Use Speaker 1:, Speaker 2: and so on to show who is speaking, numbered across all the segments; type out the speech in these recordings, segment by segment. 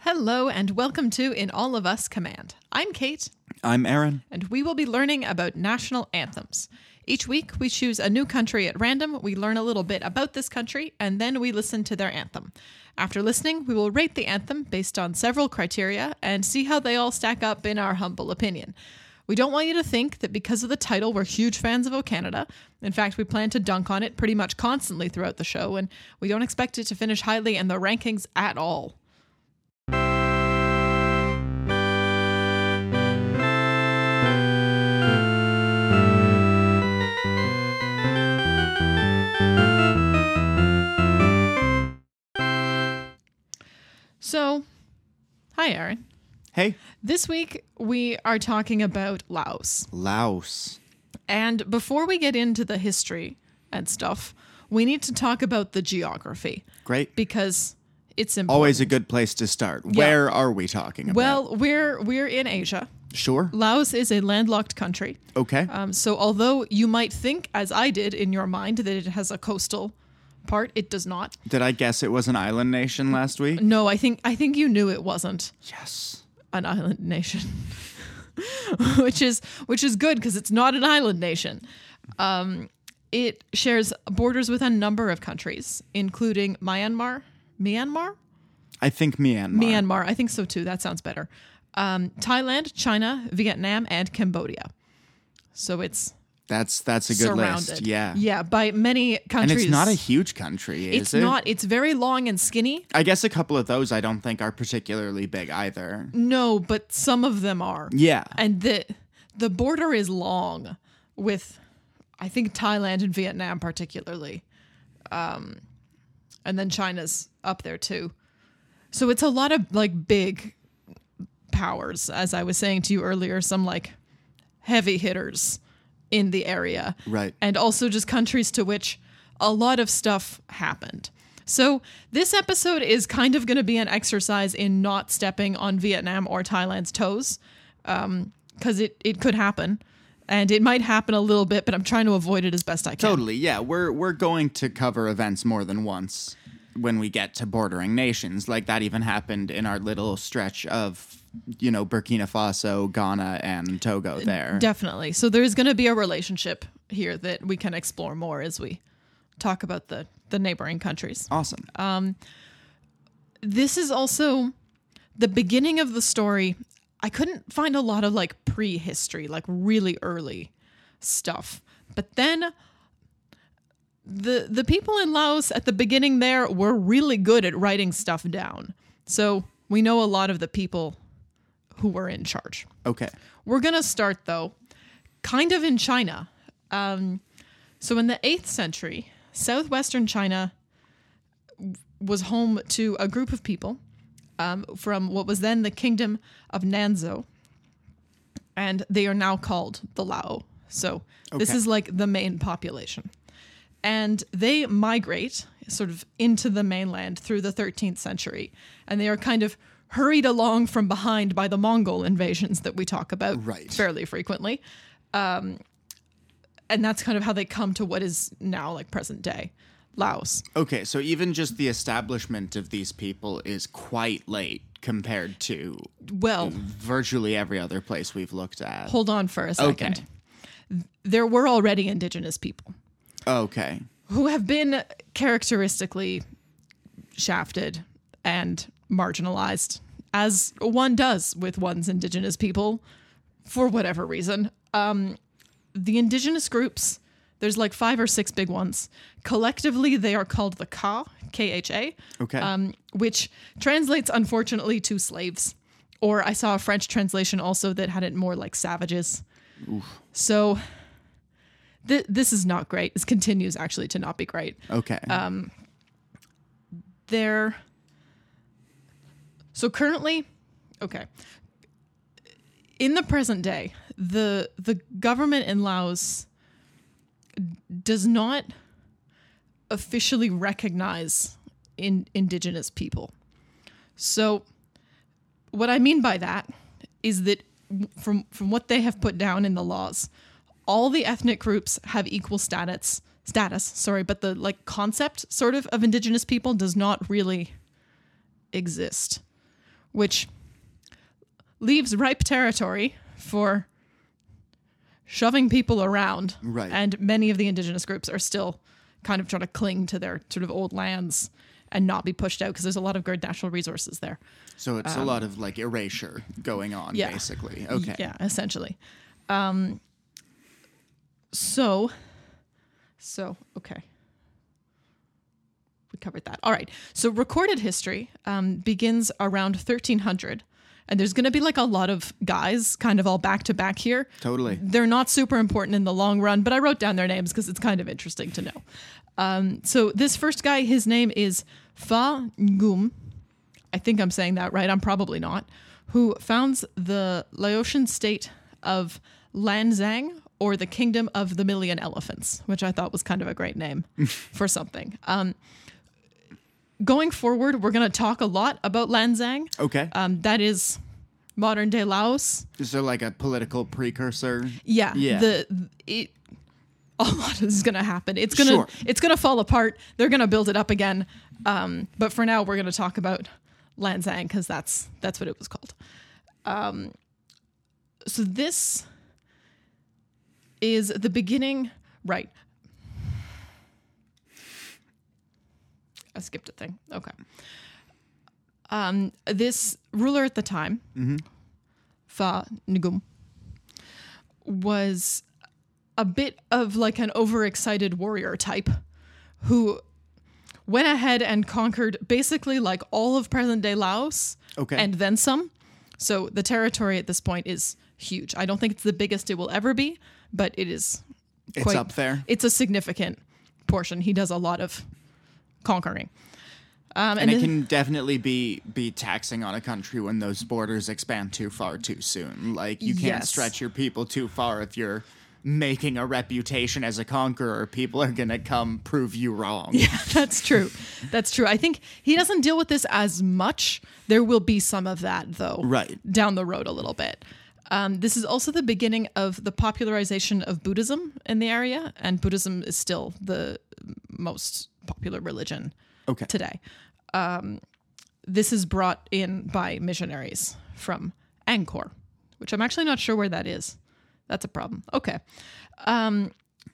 Speaker 1: Hello, and welcome to In All of Us Command. I'm Kate,
Speaker 2: I'm Aaron.
Speaker 1: and we will be learning about national anthems. Each week, we choose a new country at random, we learn a little bit about this country, and then we listen to their anthem. After listening, we will rate the anthem based on several criteria and see how they all stack up in our humble opinion. We don't want you to think that because of the title, we're huge fans of O Canada. In fact, we plan to dunk on it pretty much constantly throughout the show, and we don't expect it to finish highly in the rankings at all. So, hi, Aaron.
Speaker 2: Hey,
Speaker 1: This week we are talking about Laos.
Speaker 2: Laos.
Speaker 1: And before we get into the history and stuff, we need to talk about the geography
Speaker 2: Great.
Speaker 1: because it's important.
Speaker 2: Always a good place to start. Where are we talking about?
Speaker 1: Well, we're we're in Asia.
Speaker 2: sure.
Speaker 1: Laos is a landlocked country.
Speaker 2: Okay.
Speaker 1: Um, so although you might think, as I did in your mind, that it has a coastal part, it does not.
Speaker 2: Did I guess it was an island nation last week?
Speaker 1: No, I think I think you knew it wasn't.
Speaker 2: Yes.
Speaker 1: an island nation, which is which is good because it's not an island nation. Um, it shares borders with a number of countries, including Myanmar. Myanmar,
Speaker 2: I think Myanmar.
Speaker 1: Myanmar. I think so too. That sounds better. Um, Thailand, China, Vietnam, and Cambodia. So it's
Speaker 2: That's that's a good
Speaker 1: surrounded.
Speaker 2: list. Yeah.
Speaker 1: yeah, by many
Speaker 2: And
Speaker 1: countries.
Speaker 2: it's not a huge country, is
Speaker 1: It's
Speaker 2: it?
Speaker 1: not. It's very long and skinny.
Speaker 2: I guess a couple of those I don't think are particularly big either.
Speaker 1: No, but some of them are.
Speaker 2: Yeah.
Speaker 1: and the the border is long with I think Thailand and Vietnam particularly. Um and then China's up there too. So it's a lot of like big powers as I was saying to you earlier some like heavy hitters in the area.
Speaker 2: Right.
Speaker 1: And also just countries to which a lot of stuff happened. So this episode is kind of going to be an exercise in not stepping on Vietnam or Thailand's toes, um, because it it could happen, and it might happen a little bit, but I'm trying to avoid it as best I can.
Speaker 2: Totally. Yeah. We're we're going to cover events more than once when we get to bordering nations. Like that even happened in our little stretch of you know Burkina Faso, Ghana, and Togo uh, there.
Speaker 1: Definitely. So there's going to be a relationship here that we can explore more as we talk about the the neighboring countries.
Speaker 2: awesome.
Speaker 1: Um, this is also the beginning of the story. I couldn't find a lot of like prehistory, like really early stuff. But then the the people in Laos at the beginning there were really good at writing stuff down. So we know a lot of the people who were in charge.
Speaker 2: okay.
Speaker 1: We're going to start, though, kind of in China. Um, so, in the 8th century, southwestern China was home to a group of people um, from what was then the kingdom of Nanzhao. And they are now called the Lao. So, this
Speaker 2: Okay.
Speaker 1: is like the main population. And they migrate sort of into the mainland through the 13th century. And they are kind of hurried along from behind by the Mongol invasions that we talk about
Speaker 2: Right.
Speaker 1: fairly frequently. Um, and that's kind of how they come to what is now like present day Laos.
Speaker 2: Okay, so even just the establishment of these people is quite late compared to
Speaker 1: Well,
Speaker 2: virtually every other place we've looked at.
Speaker 1: hold on for a second. There were already indigenous people
Speaker 2: Okay.
Speaker 1: who have been characteristically shafted and marginalized, as one does with one's indigenous people for whatever reason. Um, the indigenous groups, there's like five or six big ones. Collectively, they are called the Ka, K H A,
Speaker 2: Okay.
Speaker 1: um, which translates unfortunately to slaves. Or I saw a French translation also that had it more like savages. So th- this is not great. This continues actually to not be great.
Speaker 2: okay.
Speaker 1: They're so currently, okay. In the present day, the the government in Laos does not officially recognize in indigenous people. So what I mean by that is that from from what they have put down in the laws, all the ethnic groups have equal status status, sorry, but the like concept sort of of indigenous people does not really exist. Which leaves ripe territory for shoving people around.
Speaker 2: Right.
Speaker 1: And many of the indigenous groups are still kind of trying to cling to their sort of old lands and not be pushed out because there's a lot of good natural resources there.
Speaker 2: So it's a lot of like erasure going on,
Speaker 1: yeah.
Speaker 2: basically. Okay.
Speaker 1: Yeah, essentially. Um, so, so okay, we covered that. All right. So recorded history um, begins around 1300, and there's going to be like a lot of guys, kind of all back to back here.
Speaker 2: Totally.
Speaker 1: They're not super important in the long run, but I wrote down their names because it's kind of interesting to know. Um, so this first guy, his name is Fa Ngum. I think I'm saying that right. I'm probably not. Who founds the Laotian state of Lan Xang or the Kingdom of the Million Elephants, which I thought was kind of a great name for something. Um, going forward, we're going to talk a lot about Lan Xang.
Speaker 2: Okay.
Speaker 1: Um, that is modern day Laos.
Speaker 2: Is there like a political precursor?
Speaker 1: Yeah.
Speaker 2: Yeah.
Speaker 1: The it a lot is gonna happen. It's gonna
Speaker 2: Sure.
Speaker 1: it's gonna fall apart. They're gonna build it up again. Um, but for now, we're gonna talk about Lan Xang because that's that's what it was called. Um, so this is the beginning, right? I skipped a thing. Okay. Um, this ruler at the time, Fa Ngum, was a bit of like an overexcited warrior type who went ahead and conquered basically like all of present day Laos
Speaker 2: Okay.
Speaker 1: and then some. So the territory at this point is huge. I don't think it's the biggest it will ever be, but it is
Speaker 2: It's
Speaker 1: quite-
Speaker 2: up there.
Speaker 1: It's a significant portion. He does a lot of conquering. Um,
Speaker 2: and it can definitely be be taxing on a country when those borders expand too far too soon. Like you can't
Speaker 1: Yes.
Speaker 2: stretch your people too far if you're making a reputation as a conqueror. People are gonna come prove you wrong.
Speaker 1: Yeah, that's true. That's true. I think he doesn't deal with this as much. There will be some of that, though,
Speaker 2: Right.
Speaker 1: down the road a little bit. Um, this is also the beginning of the popularization of Buddhism in the area, and Buddhism is still the most popular religion
Speaker 2: Okay.
Speaker 1: today. Um, this is brought in by missionaries from Angkor, which I'm actually not sure where that is. That's a problem. Okay. Um,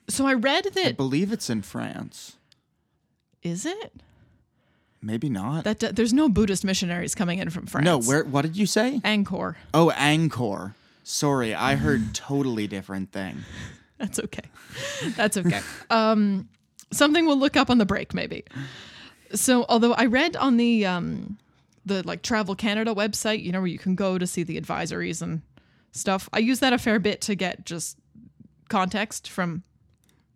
Speaker 1: so I read that.
Speaker 2: I believe it's in France.
Speaker 1: Is it?
Speaker 2: Maybe not.
Speaker 1: That there's no Buddhist missionaries coming in from France.
Speaker 2: no, where what did you say?
Speaker 1: Angkor.
Speaker 2: Oh, Angkor. Sorry, I heard totally different thing.
Speaker 1: That's okay. That's okay. Um, something we'll look up on the break, maybe. So, although I read on the um, the like Travel Canada website, you know, where you can go to see the advisories and stuff. I use that a fair bit to get just context from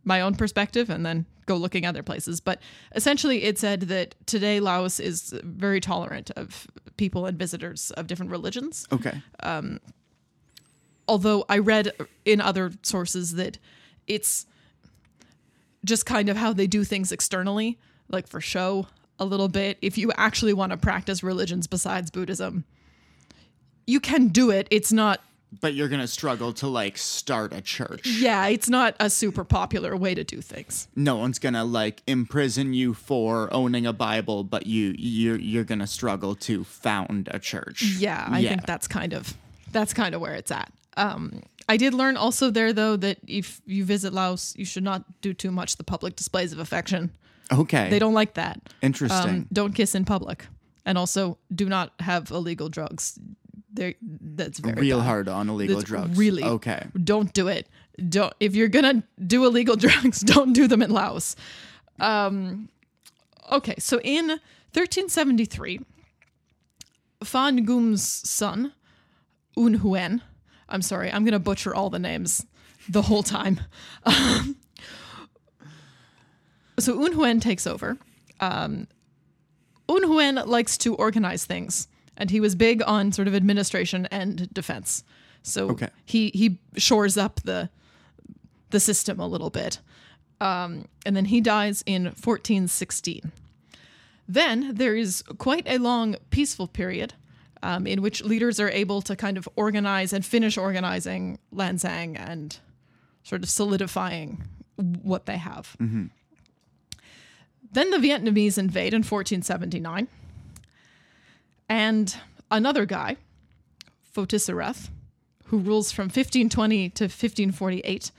Speaker 1: my own perspective, and then go looking other places. But essentially, it said that today Laos is very tolerant of people and visitors of different religions.
Speaker 2: Okay.
Speaker 1: although I read in other sources that it's just kind of how they do things externally, like for show a little bit. If you actually want to practice religions besides Buddhism, you can do it. It's not,
Speaker 2: But you're gonna struggle to like start a church.
Speaker 1: yeah, it's not a super popular way to do things.
Speaker 2: no one's gonna like imprison you for owning a Bible, but you you're you're gonna struggle to found a church.
Speaker 1: Yeah, I think that's kind of that's kind of where it's at. Um, I did learn also there though that if you visit Laos, you should not do too much the public displays of affection.
Speaker 2: okay.
Speaker 1: They don't like that.
Speaker 2: Interesting.
Speaker 1: Um, don't kiss in public, and also do not have illegal drugs. There, that's very
Speaker 2: Real
Speaker 1: bad.
Speaker 2: hard on illegal
Speaker 1: That's
Speaker 2: drugs.
Speaker 1: Really,
Speaker 2: okay.
Speaker 1: Don't do it. Don't if you're gonna do illegal drugs, don't do them in Laos. Um, okay, so in 1373, Fa Ngum's son, Un Huen, I'm sorry, I'm gonna butcher all the names the whole time. so Un Huen takes over. Um, Un Huen likes to organize things, and he was big on sort of administration and defense. So
Speaker 2: Okay.
Speaker 1: he he shores up the the system a little bit. Um, and then he dies in 1416. Then there is quite a long peaceful period um, in which leaders are able to kind of organize and finish organizing Lan Xang and sort of solidifying what they have. Then the Vietnamese invade in 1479. And another guy, Photisarath, who rules from 1520 to 1548,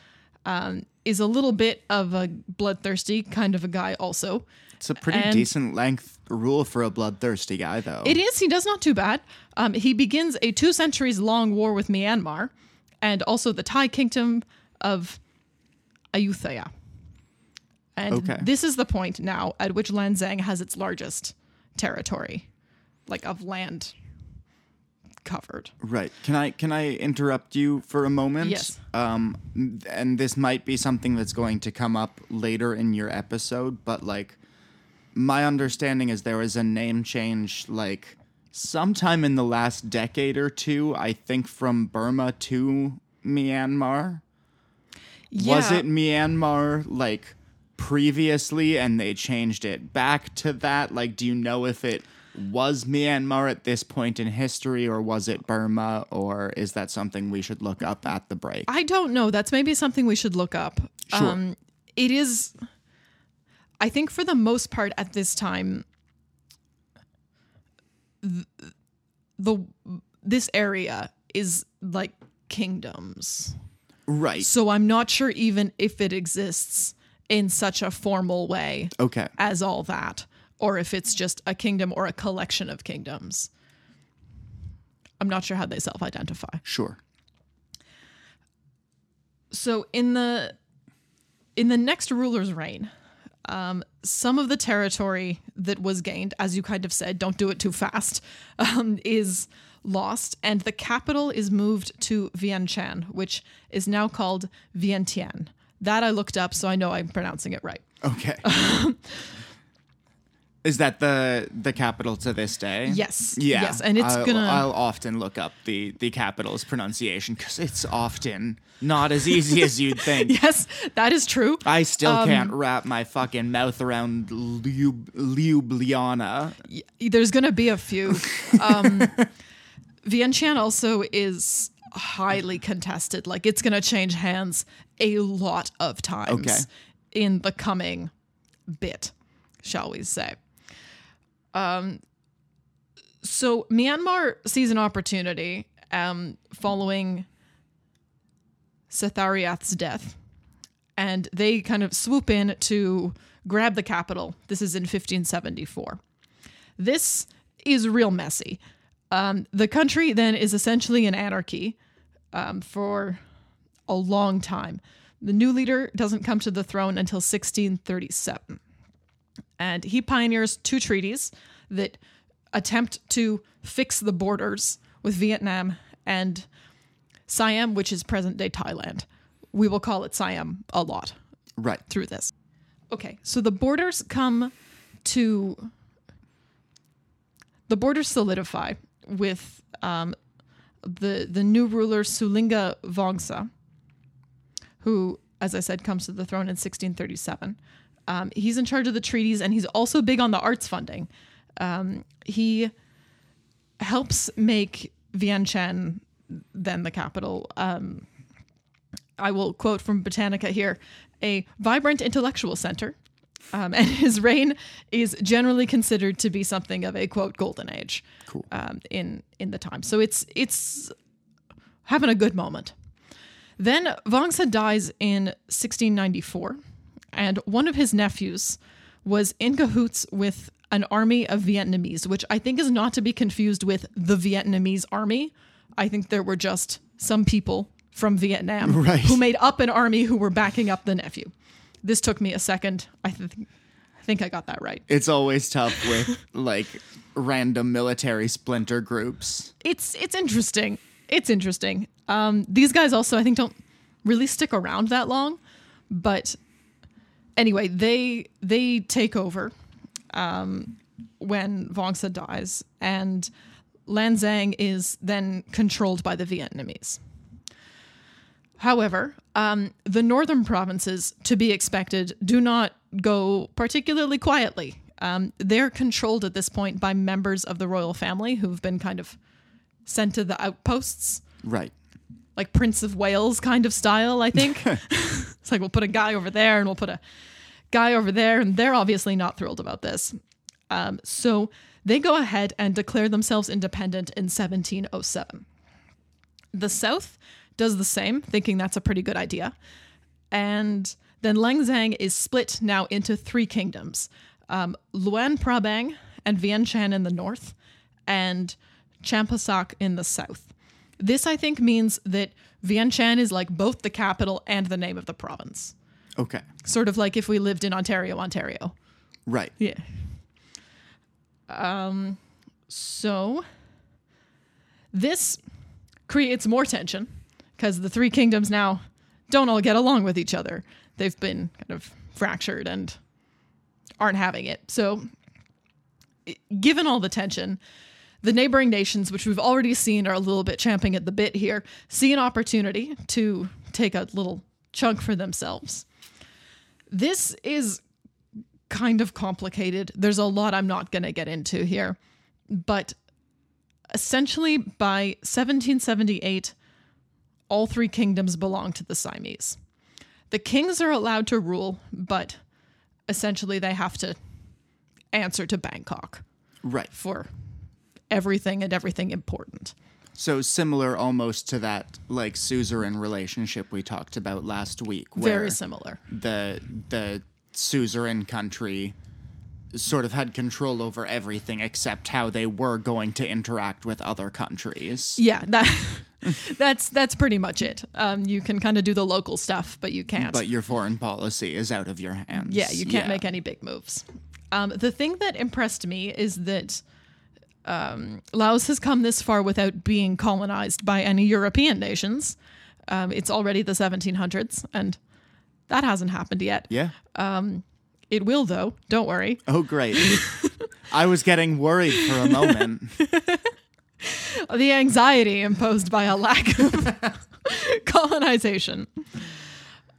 Speaker 1: um, is a little bit of a bloodthirsty kind of a guy, also.
Speaker 2: It's a pretty
Speaker 1: And-
Speaker 2: decent length rule for a bloodthirsty guy, though.
Speaker 1: It is. He does not too bad. Um, he begins a two centuries long war with Myanmar and also the Thai kingdom of Ayutthaya. And
Speaker 2: Okay.
Speaker 1: this is the point now at which Lan Xang has its largest territory, like of land covered.
Speaker 2: Right. Can I can I interrupt you for a moment?
Speaker 1: Yes.
Speaker 2: Um and this might be something that's going to come up later in your episode, but like my understanding is there was a name change like sometime in the last decade or two, I think from Burma to Myanmar. Was it Myanmar like previously and they changed it back to that? Like do you know if it was Myanmar at this point in history or was it Burma or is that something we should look up at the break?
Speaker 1: I don't know. That's maybe something we should look up.
Speaker 2: Sure.
Speaker 1: Um, it is, I think, for the most part at this time, th- the this area is like kingdoms.
Speaker 2: Right.
Speaker 1: So I'm not sure even if it exists in such a formal way
Speaker 2: Okay.
Speaker 1: as all that, or if it's just a kingdom or a collection of kingdoms. I'm not sure how they self-identify.
Speaker 2: Sure.
Speaker 1: so in the in the next ruler's reign um, some of the territory that was gained as you kind of said don't do it too fast um, is lost. And the capital is moved to vientiane which is now called vientiane. That i looked up so i know i'm pronouncing it right.
Speaker 2: Okay. Is that the the capital to this day?
Speaker 1: Yes.
Speaker 2: Yeah.
Speaker 1: Yes, and it's
Speaker 2: I'll,
Speaker 1: gonna-
Speaker 2: I'll often look up the the capital's pronunciation because it's often not as easy as you'd think.
Speaker 1: yes that is true
Speaker 2: I still
Speaker 1: Um,
Speaker 2: can't wrap my fucking mouth around Ljub- Ljubljana.
Speaker 1: there's gonna be a few. Um, Vientiane also is highly contested. Like it's gonna change hands a lot of times
Speaker 2: Okay.
Speaker 1: in the coming bit, shall we say? Um, so Myanmar sees an opportunity um, following Setthathirath's death, and they kind of swoop in to grab the capital. This is in 1574. This is real messy. Um, the country then is essentially in anarchy um, for a long time. The new leader doesn't come to the throne until 1637. And he pioneers two treaties that attempt to fix the borders with Vietnam and Siam, which is present day Thailand. We will call it Siam a lot
Speaker 2: Right.
Speaker 1: through this. Okay, so the borders come to the borders solidify with um, the the new ruler Sulinga Vongsa, who, as I said, comes to the throne in 1637. Um, he's in charge of the treaties, and he's also big on the arts funding. Um, he helps make Vientiane, then the capital, um, I will quote from Britannica here a vibrant intellectual center. Um, and his reign is generally considered to be something of a quote golden age
Speaker 2: Cool.
Speaker 1: um, in in the time. So it's it's having a good moment. Then Vongsa dies in 1694, and one of his nephews was in cahoots with an army of Vietnamese, which I think is not to be confused with the Vietnamese army. I think there were just some people from Vietnam
Speaker 2: Right.
Speaker 1: who made up an army who were backing up the nephew. This took me a second. I th- I think I got that right.
Speaker 2: It's always tough with like random military splinter groups.
Speaker 1: it's it's interesting. It's interesting. Um, these guys also, I think, don't really stick around that long, but anyway, they they take over um, when Vongsa dies, and Lan Xang is then controlled by the Vietnamese. However, um, the northern provinces, to be expected, do not go particularly quietly. Um, they're controlled at this point by members of the royal family who've been kind of sent to the outposts,
Speaker 2: Right.
Speaker 1: Like Prince of Wales kind of style, I think. it's like we'll put a guy over there and we'll put a guy over there, and they're obviously not thrilled about this. Um, so they go ahead and declare themselves independent in 1707. The South does the same, thinking that's a pretty good idea. And then Lan Xang is split now into three kingdoms um, Luang Prabang and Vientiane in the north, and Champasak in the south. This, I think, means that Vientiane is like both the capital and the name of the province.
Speaker 2: Okay.
Speaker 1: Sort of like if we lived in Ontario, Ontario.
Speaker 2: Right.
Speaker 1: Yeah. Um, so this creates more tension because the three kingdoms now don't all get along with each other. They've been kind of fractured and aren't having it. So, given all the tension, the neighboring nations, which we've already seen are a little bit champing at the bit here, see an opportunity to take a little chunk for themselves. This is kind of complicated. There's a lot I'm not going to get into here. But essentially, by 1778, all three kingdoms belong to the Siamese. The kings are allowed to rule, but essentially they have to answer to Bangkok
Speaker 2: Right.
Speaker 1: for everything and everything important.
Speaker 2: So similar almost to that like suzerain relationship we talked about last week where
Speaker 1: Very similar.
Speaker 2: the the suzerain country sort of had control over everything except how they were going to interact with other countries.
Speaker 1: Yeah, that that's that's pretty much it. Um, you can kind of do the local stuff, but you can't.
Speaker 2: But your foreign policy is out of your hands.
Speaker 1: Yeah, you can't make any big moves. Um, the thing that impressed me is that um, Laos has come this far without being colonized by any European nations. Um, it's already the 1700s, and that hasn't happened yet.
Speaker 2: Yeah.
Speaker 1: It will, though. Don't worry.
Speaker 2: Oh great. I was getting worried for a moment.
Speaker 1: The anxiety imposed by a lack of colonization.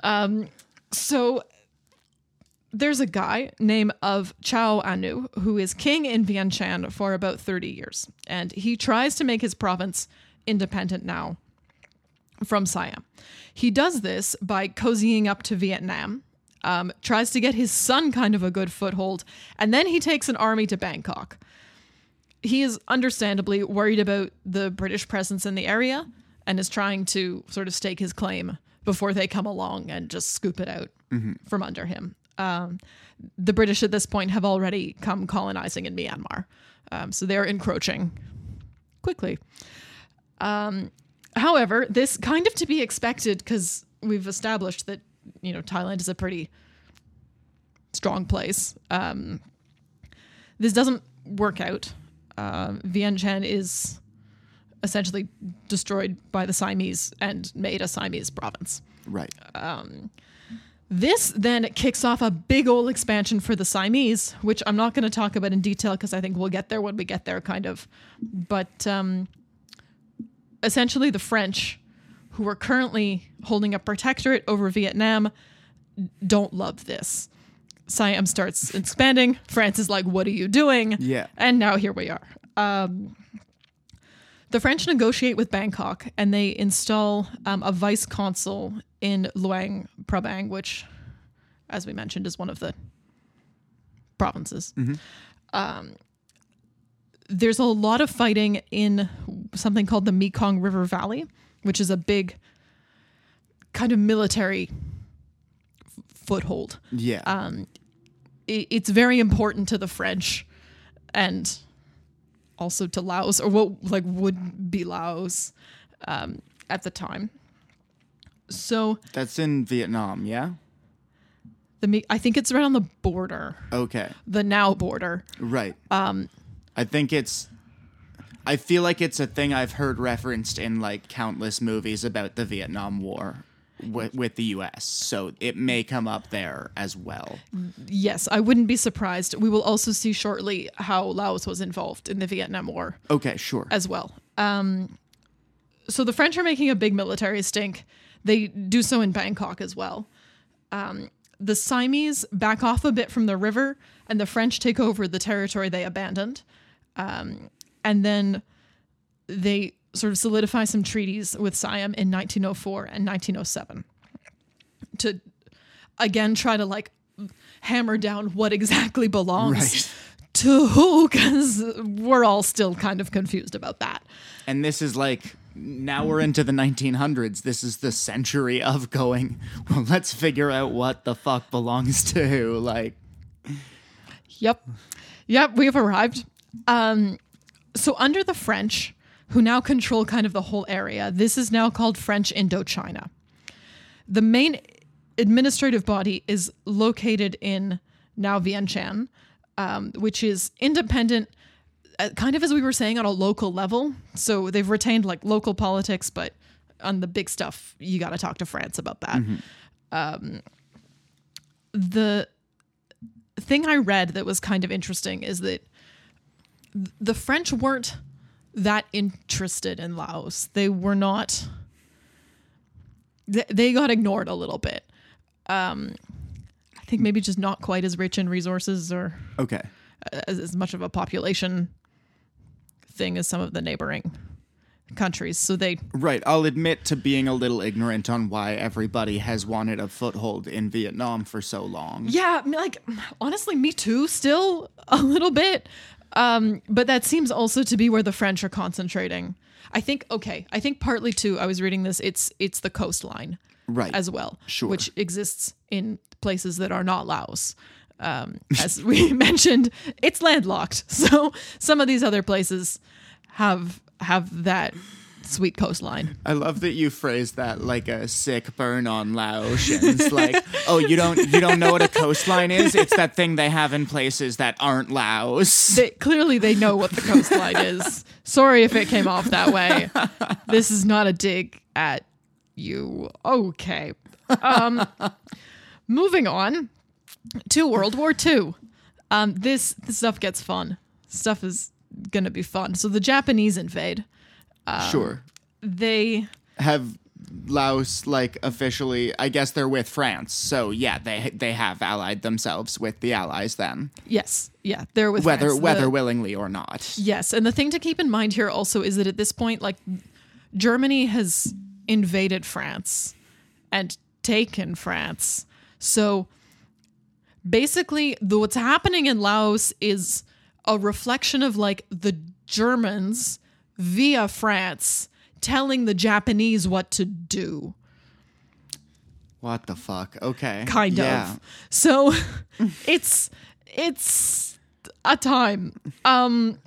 Speaker 1: Um, so there's a guy named of Chao Anu who is king in Vientiane for about 30 years, and he tries to make his province independent now from Siam. He does this by cozying up to Vietnam, um, tries to get his son kind of a good foothold, and then he takes an army to Bangkok. He is understandably worried about the British presence in the area and is trying to sort of stake his claim before they come along and just scoop it out from under him. Um, the British at this point have already come colonizing in Myanmar, um, so they're encroaching quickly. Um, however, this kind of to be expected because we've established that you know Thailand is a pretty strong place. Um, this doesn't work out. Uh, Vientiane is essentially destroyed by the Siamese and made a Siamese province.
Speaker 2: Right.
Speaker 1: This then kicks off a big old expansion for the Siamese, which I'm not going to talk about in detail because I think we'll get there when we get there, kind of. But um, essentially, the French, who are currently holding a protectorate over Vietnam, don't love this. Siam starts expanding. France is like, What are you doing?
Speaker 2: Yeah.
Speaker 1: And now here we are. Um, the French negotiate with Bangkok and they install um, a vice consul in Luang Prabang, which, as we mentioned, is one of the provinces. Um, there's a lot of fighting in something called the Mekong River Valley, which is a big kind of military f- foothold
Speaker 2: Yeah.
Speaker 1: um, i- it's very important to the French and also to Laos, or what like would be Laos um, at the time. So
Speaker 2: That's in Vietnam, yeah?
Speaker 1: the Me- I think it's right on the border,
Speaker 2: Okay.
Speaker 1: the now border.
Speaker 2: Right. Um I think it's I feel like it's a thing I've heard referenced in like countless movies about the Vietnam War with, with the US. So it may come up there as well.
Speaker 1: Yes, I wouldn't be surprised. We will also see shortly how Laos was involved in the Vietnam War.
Speaker 2: Okay, sure.
Speaker 1: as well. Um, so the French are making a big military stink. They do so in Bangkok as well. Um, the Siamese back off a bit from the river, and the French take over the territory they abandoned. Um, and then they sort of solidify some treaties with Siam in 1904 and 1907 to again try to like hammer down what exactly belongs
Speaker 2: Right.
Speaker 1: to who? Because we're all still kind of confused about that.
Speaker 2: And this is like now we're into the 1900s. This is the century of going. Well, let's figure out what the fuck belongs to who. Like,
Speaker 1: Yep. Yep, we've arrived. Um, so, under the French, who now control kind of the whole area, this is now called French Indochina. The main administrative body is located in now Vientiane, um, which is independent, uh, kind of as we were saying, on a local level. So, they've retained like local politics, but on the big stuff, you got to talk to France about that. Um, the thing I read that was kind of interesting is that th- the French weren't that interested in Laos. They were not. They, they got ignored a little bit. Um, I think maybe just not quite as rich in resources or
Speaker 2: okay.
Speaker 1: as, as much of a population thing as some of the neighboring countries. So they
Speaker 2: Right. I'll admit to being a little ignorant on why everybody has wanted a foothold in Vietnam for so long.
Speaker 1: Yeah, like honestly, me too. Still a little bit, um, but that seems also to be where the French are concentrating. I think. Okay, I think partly too. I was reading this. It's it's the coastline
Speaker 2: Right.
Speaker 1: as well,
Speaker 2: Sure.
Speaker 1: which exists in places that are not Laos. Um, as we mentioned, it's landlocked, so some of these other places have have that sweet coastline.
Speaker 2: I love that you phrased that like a sick burn on Laotians. like, oh, you don't you don't know what a coastline is? It's that thing they have in places that aren't Laos.
Speaker 1: they, clearly they know what the coastline is. Sorry if it came off that way. This is not a dig at you. Okay. Um, moving on to World War II. Um, this this stuff gets fun. Stuff is gonna be fun. So the Japanese invade.
Speaker 2: Sure.
Speaker 1: They
Speaker 2: Have Laos like officially I guess they're with France. So yeah, they they have allied themselves with the allies then.
Speaker 1: yes, yeah, they're with
Speaker 2: Whether
Speaker 1: France. The-
Speaker 2: whether willingly or not.
Speaker 1: Yes, and the thing to keep in mind here also is that at this point, like Germany has invaded France and taken France. So basically, the, what's happening in Laos is a reflection of like the Germans via France telling the Japanese what to do.
Speaker 2: What the fuck? Okay.
Speaker 1: kind
Speaker 2: yeah.
Speaker 1: of. So it's it's a time. Um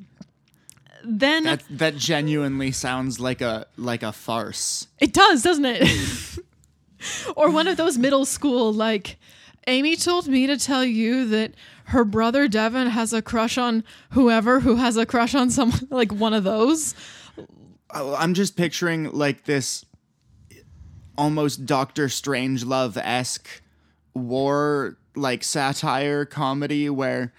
Speaker 1: then
Speaker 2: That that genuinely sounds like a like a farce.
Speaker 1: it does, doesn't it? or one of those middle school like Amy told me to tell you that her brother Devin has a crush on whoever who has a crush on someone like one of those.
Speaker 2: I'm just picturing like this almost Doctor Strangelove esque war like satire comedy where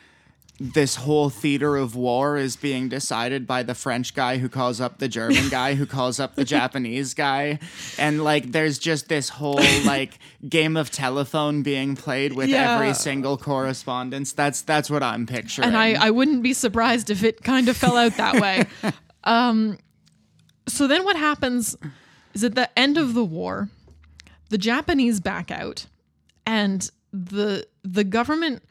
Speaker 2: this whole theater of war is being decided by the French guy who calls up the German guy who calls up the Japanese guy. And like there's just this whole like game of telephone being played with
Speaker 1: Yeah.
Speaker 2: every single correspondence. That's that's what I'm picturing.
Speaker 1: and I, I wouldn't be surprised if it kind of fell out that way. um, so then what happens is at the end of the war, the Japanese back out, and the the government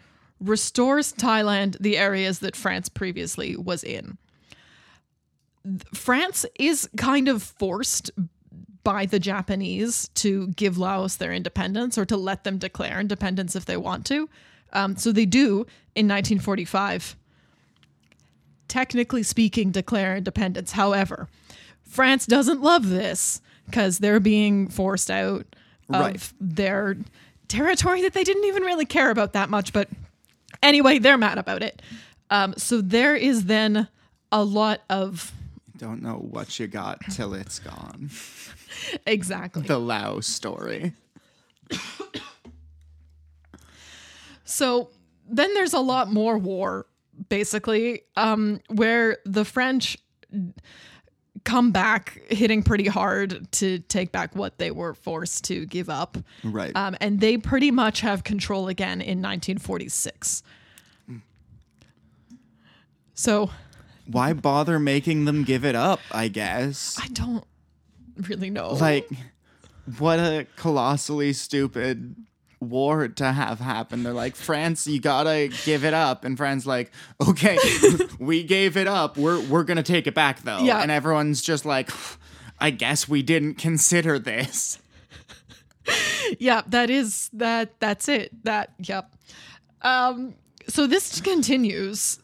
Speaker 1: restores Thailand the areas that France previously was in. France is kind of forced by the Japanese to give Laos their independence or to let them declare independence if they want to. Um, so they do in 1945 technically speaking, declare independence. However, France doesn't love this because they're being forced out of
Speaker 2: Right.
Speaker 1: their territory that they didn't even really care about that much. But anyway, they're mad about it. Um, so there is then a lot of
Speaker 2: don't know what you got till it's gone.
Speaker 1: exactly.
Speaker 2: The Lao story.
Speaker 1: So then there's a lot more war, basically, um, where the French come back hitting pretty hard to take back what they were forced to give up.
Speaker 2: Right.
Speaker 1: Um, and they pretty much have control again in 1946. So
Speaker 2: Why bother making them give it up, I guess?
Speaker 1: I don't really know.
Speaker 2: Like, what a colossally stupid war to have happen. They're like, France, you gotta give it up. And France like, okay, we gave it up. We're we're gonna take it back though.
Speaker 1: Yeah.
Speaker 2: And everyone's just like, I guess we didn't consider this.
Speaker 1: yeah, that is that that's it. That yep. Um so this continues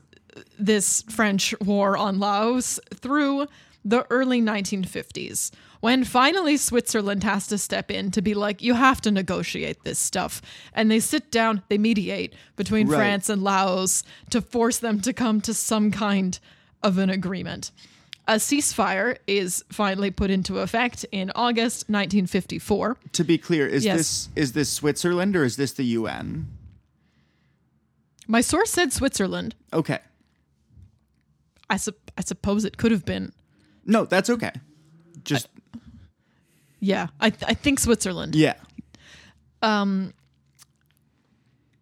Speaker 1: this French war on Laos through the early 1950s when finally Switzerland has to step in to be like you have to negotiate this stuff and they sit down they mediate between
Speaker 2: Right.
Speaker 1: France and Laos to force them to come to some kind of an agreement. A ceasefire is finally put into effect in August 1954.
Speaker 2: To be clear, is
Speaker 1: Yes.
Speaker 2: this is this Switzerland or is this the UN?
Speaker 1: My source said Switzerland.
Speaker 2: Okay.
Speaker 1: I, sup- I suppose it could have been.
Speaker 2: No, that's okay. Just
Speaker 1: Yeah, I, th- I think Switzerland.
Speaker 2: yeah. Um.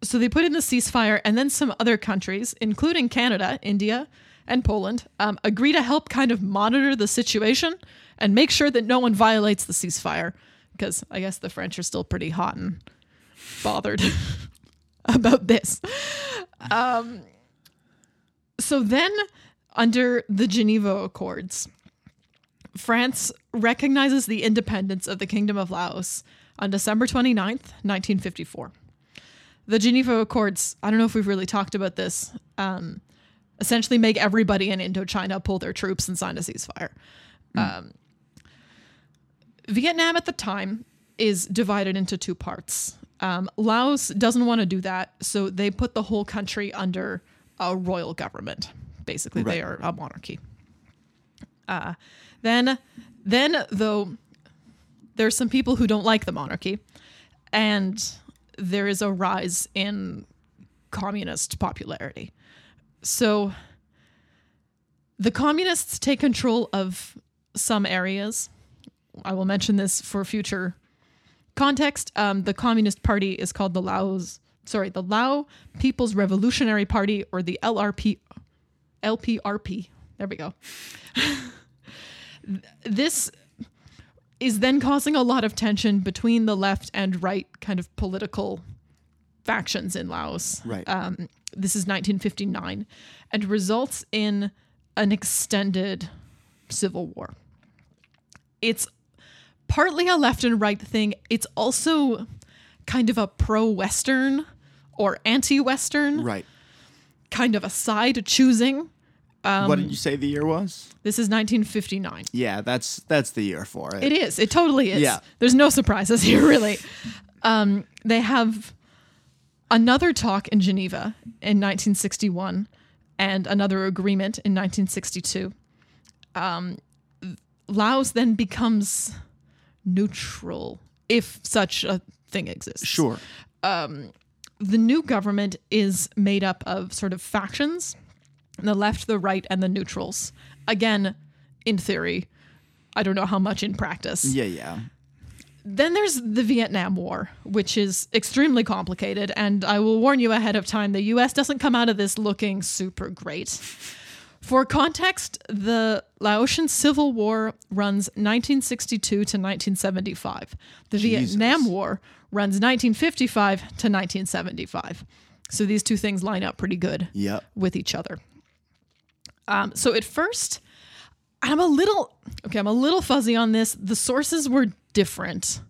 Speaker 1: So they put in the ceasefire, and then some other countries, including Canada, India, and Poland, um, agree to help kind of monitor the situation and make sure that no one violates the ceasefire. Because I guess the French are still pretty hot and bothered about this. Um, so then, under the Geneva Accords, France recognizes the independence of the Kingdom of Laos on December 29th, 1954. The Geneva Accords, I don't know if we've really talked about this, um, essentially make everybody in Indochina pull their troops and sign a ceasefire. Um, Vietnam at the time is divided into two parts. Um, Laos doesn't want to do that, so they put the whole country under a royal government. Basically, they are a monarchy. Uh, then, then though, there's some people who don't like the monarchy, and there is a rise in communist popularity. So the communists take control of some areas. I will mention this for future context. Um, the Communist Party is called the Laos, sorry, the Lao People's Revolutionary Party, or the LRP, LPRP. There we go. this is then causing a lot of tension between the left and right kind of political factions in Laos.
Speaker 2: Right.
Speaker 1: Um, this is 1959 and results in an extended civil war. It's partly a left and right thing. It's also kind of a pro Western or anti Western
Speaker 2: Right.
Speaker 1: kind of a side choosing. Um,
Speaker 2: what did you say the year was?
Speaker 1: This is 1959.
Speaker 2: Yeah, that's that's the year for it.
Speaker 1: It is. It totally is.
Speaker 2: Yeah.
Speaker 1: There's no surprises here, really. Um, they have another talk in Geneva in 1961 and another agreement in 1962. Um, Laos then becomes neutral, if such a thing exists.
Speaker 2: Sure.
Speaker 1: The new government is made up of sort of factions the left, the right, and the neutrals. Again, in theory. I don't know how much in practice.
Speaker 2: Yeah, yeah.
Speaker 1: Then there's the Vietnam War, which is extremely complicated. And I will warn you ahead of time the US doesn't come out of this looking super great. For context, the Laotian Civil War runs 1962 to 1975. The
Speaker 2: Jesus.
Speaker 1: Vietnam War runs 1955 to 1975. So these two things line up pretty good
Speaker 2: Yep.
Speaker 1: with each other. Um, so at first, I'm a little okay. I'm a little fuzzy on this. The sources were different.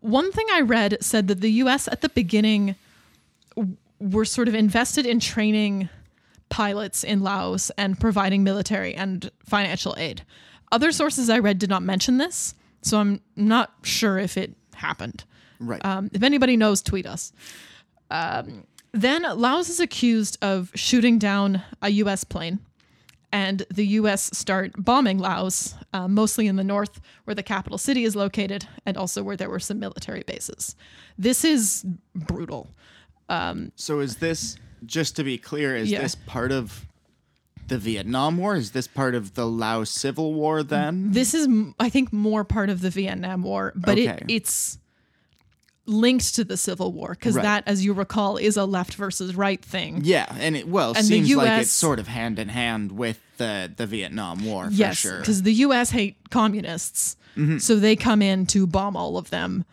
Speaker 1: One thing I read said that the U.S. at the beginning w- were sort of invested in training pilots in Laos and providing military and financial aid. Other sources I read did not mention this, so I'm not sure if it happened.
Speaker 2: Right.
Speaker 1: Um, if anybody knows, tweet us. Um, then Laos is accused of shooting down a U.S. plane, and the U.S. start bombing Laos, uh, mostly in the north, where the capital city is located, and also where there were some military bases. This is brutal.
Speaker 2: so is this just to be clear, is
Speaker 1: Yeah.
Speaker 2: this part of the Vietnam War? Is this part of the Laos Civil War then?
Speaker 1: This is, I think, more part of the Vietnam War, but
Speaker 2: Okay.
Speaker 1: it, it's linked to the Civil War because
Speaker 2: Right.
Speaker 1: that, as you recall, is a left versus right thing.
Speaker 2: Yeah, and it well
Speaker 1: And
Speaker 2: seems like it's sort of hand in hand with the the Vietnam War for
Speaker 1: yes,
Speaker 2: sure.
Speaker 1: because the U.S. hate communists, so they come in to bomb all of them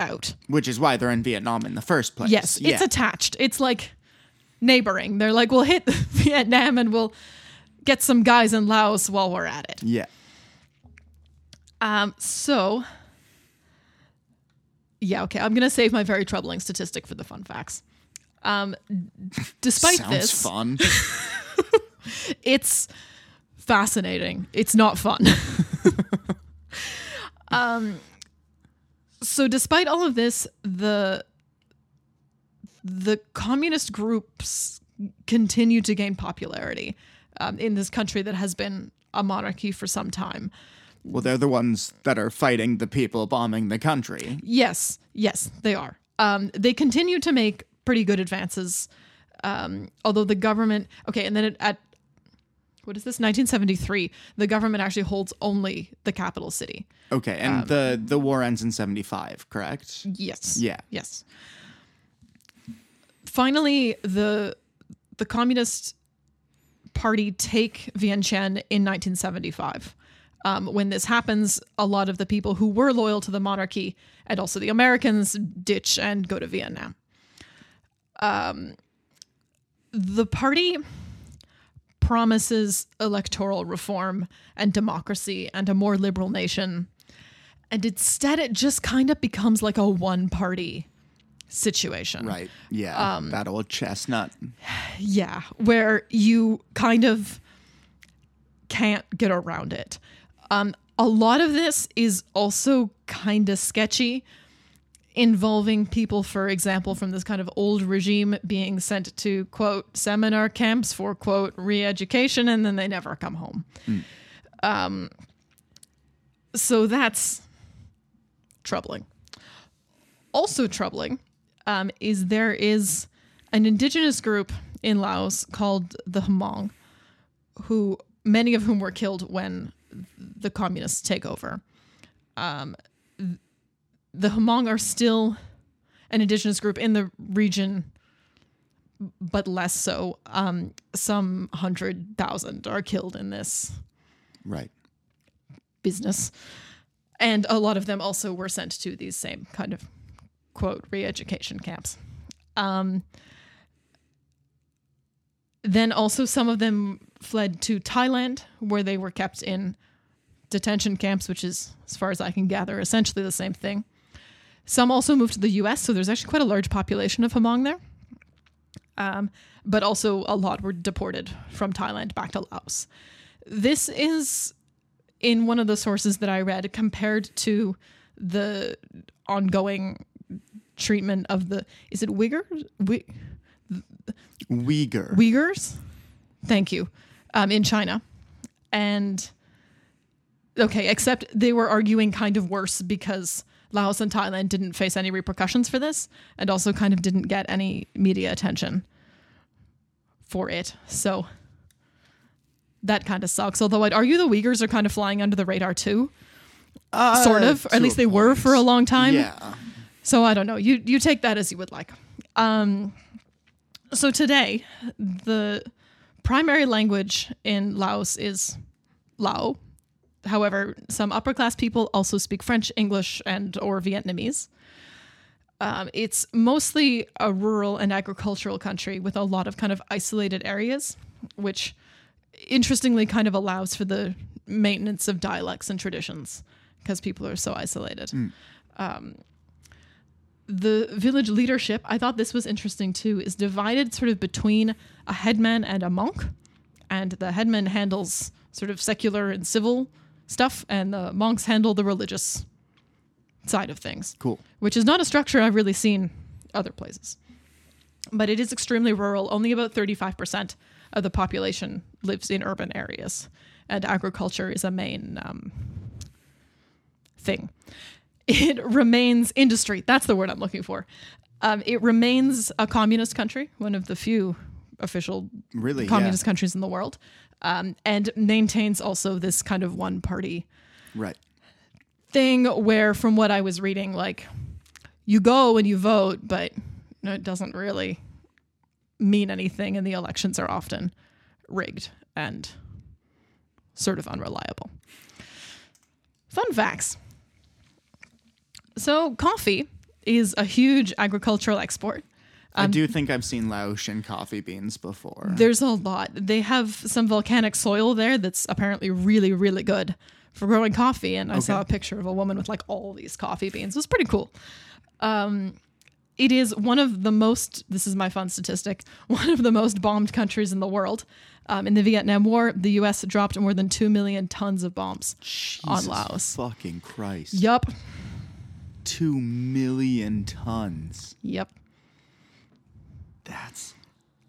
Speaker 1: out.
Speaker 2: Which is why they're in Vietnam in the first place.
Speaker 1: Yes,
Speaker 2: yeah.
Speaker 1: it's attached. It's like neighboring. They're like, we'll hit Vietnam and we'll get some guys in Laos while we're at it.
Speaker 2: yeah.
Speaker 1: Um, so yeah, okay. I'm gonna save my very troubling statistic for the fun facts. Um, despite
Speaker 2: Sounds
Speaker 1: this,
Speaker 2: fun.
Speaker 1: it's fascinating. It's not fun. um, so despite all of this, the the communist groups continue to gain popularity um, in this country that has been a monarchy for some time.
Speaker 2: Well, they're the ones that are fighting the people bombing the country.
Speaker 1: Yes, yes, they are. Um, they continue to make pretty good advances, um, although the government. Okay, and then it, at what is this? 1973, the government actually holds only the capital city.
Speaker 2: Okay,
Speaker 1: Um,
Speaker 2: and the the war ends in 75, correct?
Speaker 1: Yes.
Speaker 2: Yeah.
Speaker 1: Yes. Finally, the the Communist Party take Vientiane in 1975. Um, when this happens, a lot of the people who were loyal to the monarchy and also the Americans ditch and go to Vietnam. Um, the party promises electoral reform and democracy and a more liberal nation. And instead, it just kind of becomes like a one party situation.
Speaker 2: Right. Yeah.
Speaker 1: Um,
Speaker 2: that old chestnut.
Speaker 1: Yeah, where you kind of can't get around it. Um, a lot of this is also kind of sketchy, involving people, for example, from this kind of old regime being sent to quote seminar camps for quote re education and then they never come home. Um, so that's troubling. Also troubling um, is there is an indigenous group in Laos called the Hmong, who many of whom were killed when the communists take over. Um, the Hmong are still an indigenous group in the region, but less so. Um, some hundred thousand are killed in this
Speaker 2: Right.
Speaker 1: business. And a lot of them also were sent to these same kind of quote re education camps. Um, then also, some of them fled to Thailand, where they were kept in detention camps, which is, as far as I can gather, essentially the same thing. Some also moved to the US, so there's actually quite a large population of Hmong there. Um, but also, a lot were deported from Thailand back to Laos. This is in one of the sources that I read compared to the ongoing treatment of the is it Uyghurs Uy-
Speaker 2: Uyghur.
Speaker 1: Uyghurs? Thank you. Um, in China. And okay except they were arguing kind of worse because Laos and Thailand didn't face any repercussions for this and also kind of didn't get any media attention for it. So that kind of sucks. Although I'd argue the Uyghurs are kind of flying under the radar too.
Speaker 2: Uh,
Speaker 1: sort of. Or at least they were for a long time.
Speaker 2: Yeah.
Speaker 1: so I don't know. You you take that as you would like. Um, so today, the primary language in Laos is Lao. However, some upper class people also speak French, English, and or Vietnamese. Um, it's mostly a rural and agricultural country with a lot of kind of isolated areas, which interestingly kind of allows for the maintenance of dialects and traditions because people are so isolated the village leadership, I thought this was interesting too, is divided sort of between a headman and a monk. And the headman handles sort of secular and civil stuff, and the monks handle the religious side of things,
Speaker 2: Cool.
Speaker 1: which is not a structure I've really seen other places. But it is extremely rural. Only about 35% of the population lives in urban areas, and agriculture is a main um, thing it remains industry. That's the word I'm looking for. Um, it remains a communist country, one of the few official
Speaker 2: Really?
Speaker 1: communist countries in the world, um, and maintains also this kind of one party
Speaker 2: Right.
Speaker 1: thing where, from what I was reading, like you go and you vote, but no, it doesn't really mean anything, and the elections are often rigged and sort of unreliable. Fun facts. So, coffee is a huge agricultural export.
Speaker 2: I do think I've seen Laotian coffee beans before.
Speaker 1: There's a lot. They have some volcanic soil there that's apparently really, really good for growing coffee. And I saw a picture of a woman with like all these coffee beans. It was pretty cool. Um, it is one of the most, this is my fun statistic, one of the most bombed countries in the world. Um, in the Vietnam War, the US dropped more than 2 million tons of bombs on
Speaker 2: Jesus
Speaker 1: Laos.
Speaker 2: Fucking Christ.
Speaker 1: Yup.
Speaker 2: Two million tons.
Speaker 1: Yep.
Speaker 2: That's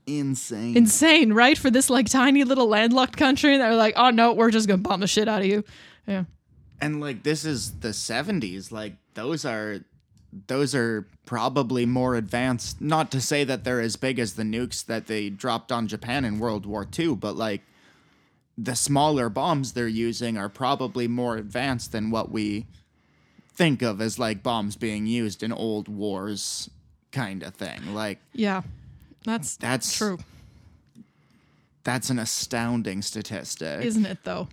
Speaker 2: insane.
Speaker 1: Insane, right? For this like tiny little landlocked country. They're like, oh no, we're just going to bomb the shit out of you. Yeah.
Speaker 2: and like this is the 70s. Like those are those are probably more advanced. Not to say that they're as big as the nukes that they dropped on Japan in World War II, but like the smaller bombs they're using are probably more advanced than what we think of as like bombs being used in old wars kind of thing. Like
Speaker 1: Yeah. That's
Speaker 2: That's-
Speaker 1: true.
Speaker 2: that's an astounding statistic.
Speaker 1: isn't it though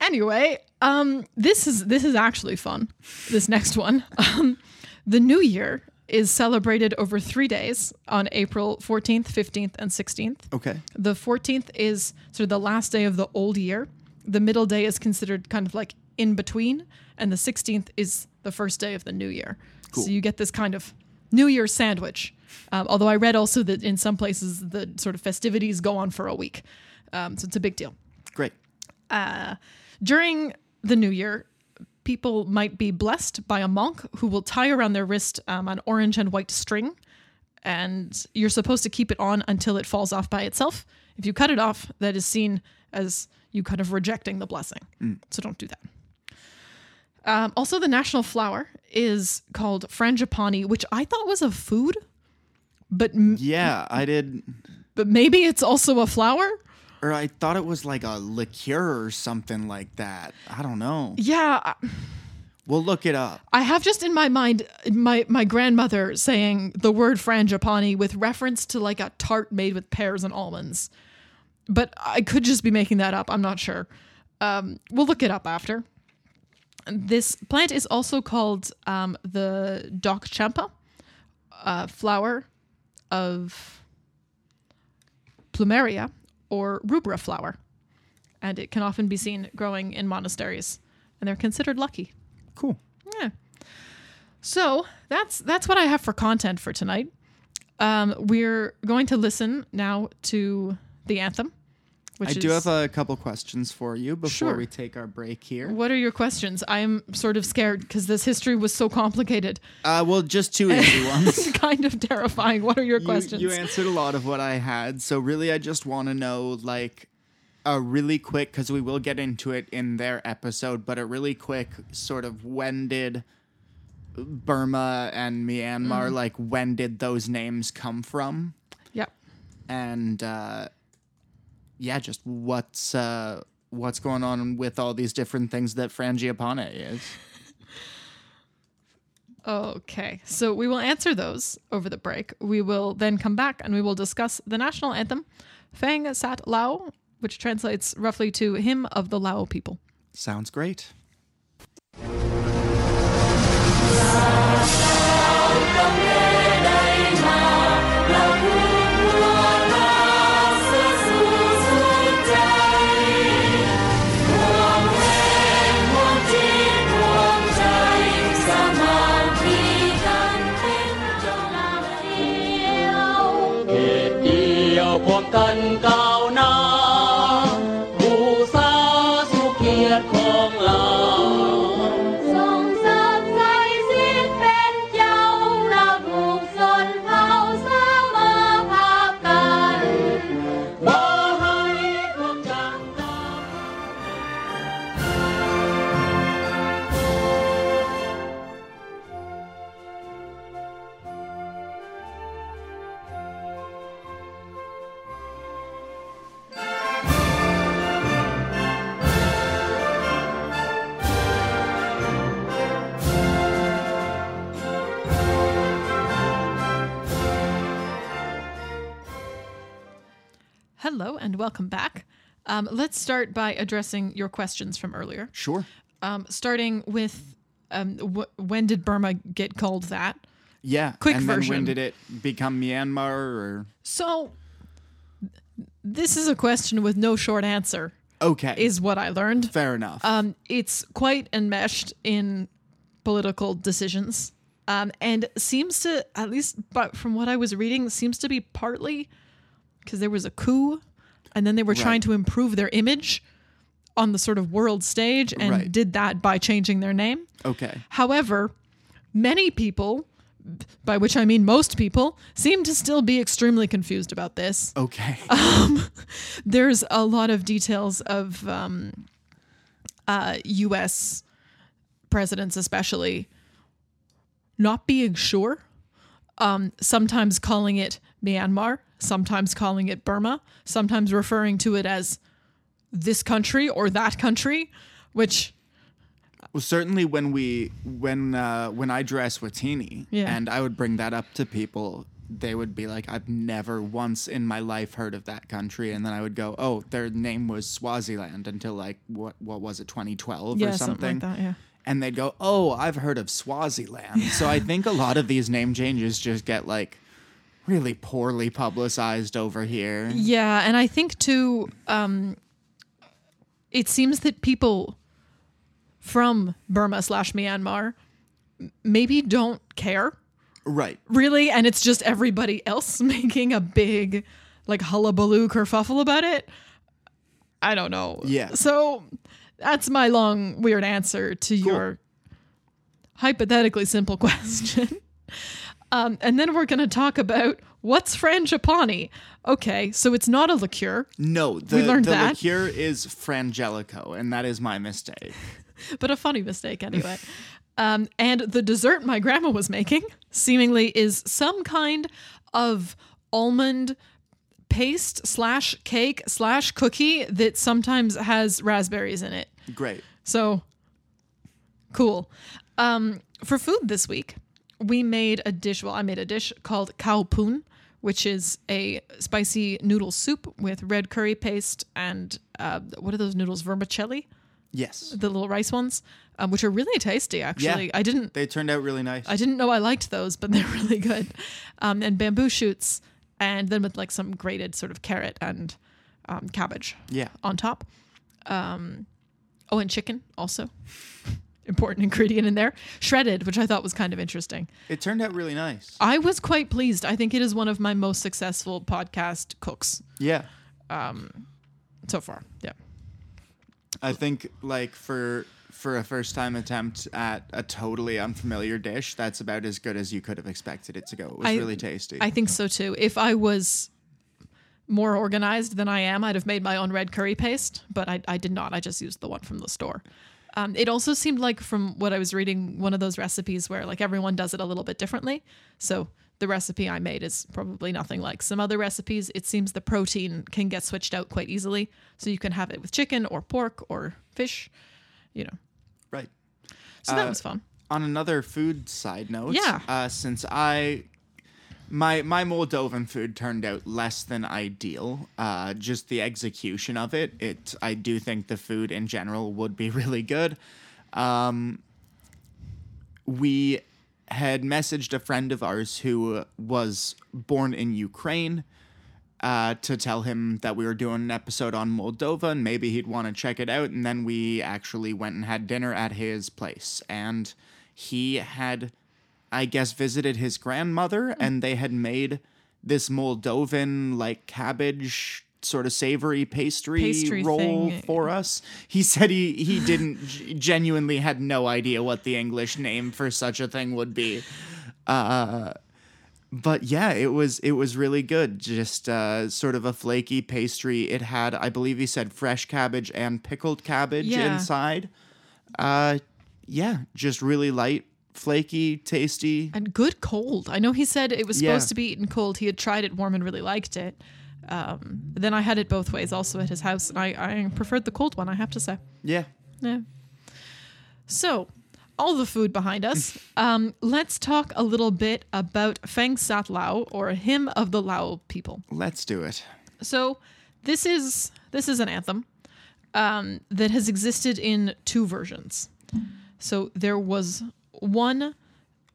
Speaker 1: anyway um this is this is actually fun this next one um the new year is celebrated over three days on april 14th 15th and 16th
Speaker 2: okay.
Speaker 1: the 14th is sort of the last day of the old year the middle day is considered kind of like in between and the 16th is the first day of the new year so you get this kind of new year sandwich um, although i read also that in some places the sort of festivities go on for a week um, so it's a big deal
Speaker 2: Great.
Speaker 1: during the new year, people might be blessed by a monk who will tie around their wrist um, an orange and white string, and you're supposed to keep it on until it falls off by itself. If you cut it off, that is seen as you kind of rejecting the blessing. So don't do that. Um, also, the national flower is called frangipani, which I thought was a food, but m-
Speaker 2: Yeah, I did
Speaker 1: but maybe it's also a flower.
Speaker 2: or I thought it was like a liqueur or something like that. I don't know.
Speaker 1: Yeah, I-
Speaker 2: We'll look it up.
Speaker 1: I have just in my mind my my grandmother saying the word frangipani with reference to like a tart made with pears and almonds. But I could just be making that up. I'm not sure. Um, we'll look it up after. This plant is also called um, the Dok Champa, uh, flower of plumeria or rubra flower. And it can often be seen growing in monasteries. And they're considered lucky.
Speaker 2: Cool.
Speaker 1: Yeah. So that's that's what I have for content for tonight. Um, we're going to listen now to the anthem.
Speaker 2: I do have a couple questions for you before
Speaker 1: Sure.
Speaker 2: we take our break here.
Speaker 1: What are your questions? I am sort of scared because this history was so complicated.
Speaker 2: Uh, well, just two easy ones.
Speaker 1: It's kind of terrifying. What are your
Speaker 2: You,
Speaker 1: questions?
Speaker 2: you answered a lot of what I had, so really, I just want to know like a really quick because we will get into it in their episode, but a really quick sort of when did Burma and Myanmar like when did those names come from?
Speaker 1: yeah.
Speaker 2: and uh, yeah, just what's uh, what's going on with all these different things that Frangipane is.
Speaker 1: Okay. So we will answer those over the break. We will then come back and we will discuss the national anthem, Fang Sat Lao, which translates roughly to Hymn of the Lao People.
Speaker 2: Sounds great.
Speaker 1: Hello and welcome back. Um, let's start by addressing your questions from earlier.
Speaker 2: Sure.
Speaker 1: Um, starting with Um, wh- when did Burma get called that?
Speaker 2: Yeah.
Speaker 1: Quick
Speaker 2: and then
Speaker 1: version.
Speaker 2: when did it become Myanmar or
Speaker 1: So, this is a question with no short answer,
Speaker 2: Okay.
Speaker 1: is what I learned.
Speaker 2: fair enough.
Speaker 1: Um, it's quite enmeshed in political decisions, um, and seems to, at least, but from what I was reading, seems to be partly because there was a coup, and then they were trying to improve their image on the sort of world stage, and
Speaker 2: Right.
Speaker 1: did that by changing their name.
Speaker 2: okay.
Speaker 1: However, many people, by which I mean most people, seem to still be extremely confused about this.
Speaker 2: Okay.
Speaker 1: Um, There's a lot of details of um, uh, U.S. presidents, especially, not being sure. Um, sometimes calling it Myanmar, sometimes calling it Burma, sometimes referring to it as this country or that country, which
Speaker 2: Well, certainly when we when uh, when I dress Eswatini,
Speaker 1: Yeah.
Speaker 2: and I would bring that up to people, they would be like, "I've never once in my life heard of that country," and then I would go, "Oh, their name was Swaziland until like what what was it, 2012
Speaker 1: yeah,
Speaker 2: or something?"
Speaker 1: something like that. Yeah.
Speaker 2: And they'd go, "Oh, I've heard of Swaziland." so I think a lot of these name changes just get like really poorly publicized over here.
Speaker 1: Yeah, and I think too, um, it seems that people from Burma slash Myanmar maybe don't care
Speaker 2: Right.
Speaker 1: really, and it's just everybody else making a big like hullabaloo kerfuffle about it. I don't know.
Speaker 2: Yeah.
Speaker 1: So that's my long weird answer to your hypothetically simple question. Um, and then we're going to talk about what's frangipani. Okay, so it's not a liqueur.
Speaker 2: No, the,
Speaker 1: learned
Speaker 2: the
Speaker 1: that.
Speaker 2: liqueur is Frangelico, and that is my mistake.
Speaker 1: but a funny mistake anyway. um, and the dessert my grandma was making seemingly is some kind of almond paste slash cake slash cookie that sometimes has raspberries in it.
Speaker 2: Great.
Speaker 1: So cool. Um, for food this week, we made a dish. Well, I made a dish called poon, which is a spicy noodle soup with red curry paste and uh, what are those noodles? Vermicelli
Speaker 2: Yes.
Speaker 1: the little rice ones, um, which are really tasty. Actually,
Speaker 2: Yeah.
Speaker 1: I didn't
Speaker 2: They turned out really nice.
Speaker 1: I didn't know I liked those, but they're really good. Um, and bamboo shoots, and then with like some grated sort of carrot and um, cabbage
Speaker 2: yeah.
Speaker 1: on top. Um, oh, and chicken also. Important ingredient in there. Shredded, which I thought was kind of interesting.
Speaker 2: It turned out really nice.
Speaker 1: I was quite pleased. I think it is one of my most successful podcast cooks
Speaker 2: Yeah.
Speaker 1: um so far. Yeah.
Speaker 2: I think like for for a first time attempt at a totally unfamiliar dish, that's about as good as you could have expected it to go. It was
Speaker 1: I-
Speaker 2: really tasty.
Speaker 1: I think so too. If I was more organized than I am, I'd have made my own red curry paste, but I, I did not. I just used the one from the store. Um, it also seemed like, from what I was reading, one of those recipes where like everyone does it a little bit differently. So the recipe I made is probably nothing like some other recipes. It seems the protein can get switched out quite easily, so you can have it with chicken or pork or fish. You know,
Speaker 2: right.
Speaker 1: so that
Speaker 2: Uh,
Speaker 1: was fun.
Speaker 2: On another food side note,
Speaker 1: Yeah.
Speaker 2: uh, since I my my Moldovan food turned out less than ideal. Uh, just the execution of it, it I do think the food in general would be really good. Um, we had messaged a friend of ours who was born in Ukraine uh, to tell him that we were doing an episode on Moldova and maybe he'd want to check it out. And then we actually went and had dinner at his place. And he had, I guess, visited his grandmother and they had made this Moldovan, like, cabbage sort of savory pastry,
Speaker 1: Pastry
Speaker 2: roll
Speaker 1: thing.
Speaker 2: for us. He said he, he didn't genuinely had no idea what the English name for such a thing would be but yeah, it was it was really good. Just uh, sort of a flaky pastry. It had, I believe, he said fresh cabbage and pickled cabbage
Speaker 1: Yeah.
Speaker 2: inside. Uh, yeah, just really light, flaky, tasty.
Speaker 1: And good cold. I know he said it was
Speaker 2: Yeah.
Speaker 1: supposed to be eaten cold. He had tried it warm and really liked it. Um, then I had it both ways also at his house, and I, I preferred the cold one, I have to say.
Speaker 2: Yeah,
Speaker 1: Yeah. So, all the food behind us. Um, let's talk a little bit about Pheng Xat Lao, or Hymn of the Lao people.
Speaker 2: let's do it.
Speaker 1: So, this is this is an anthem um, that has existed in two versions. So there was one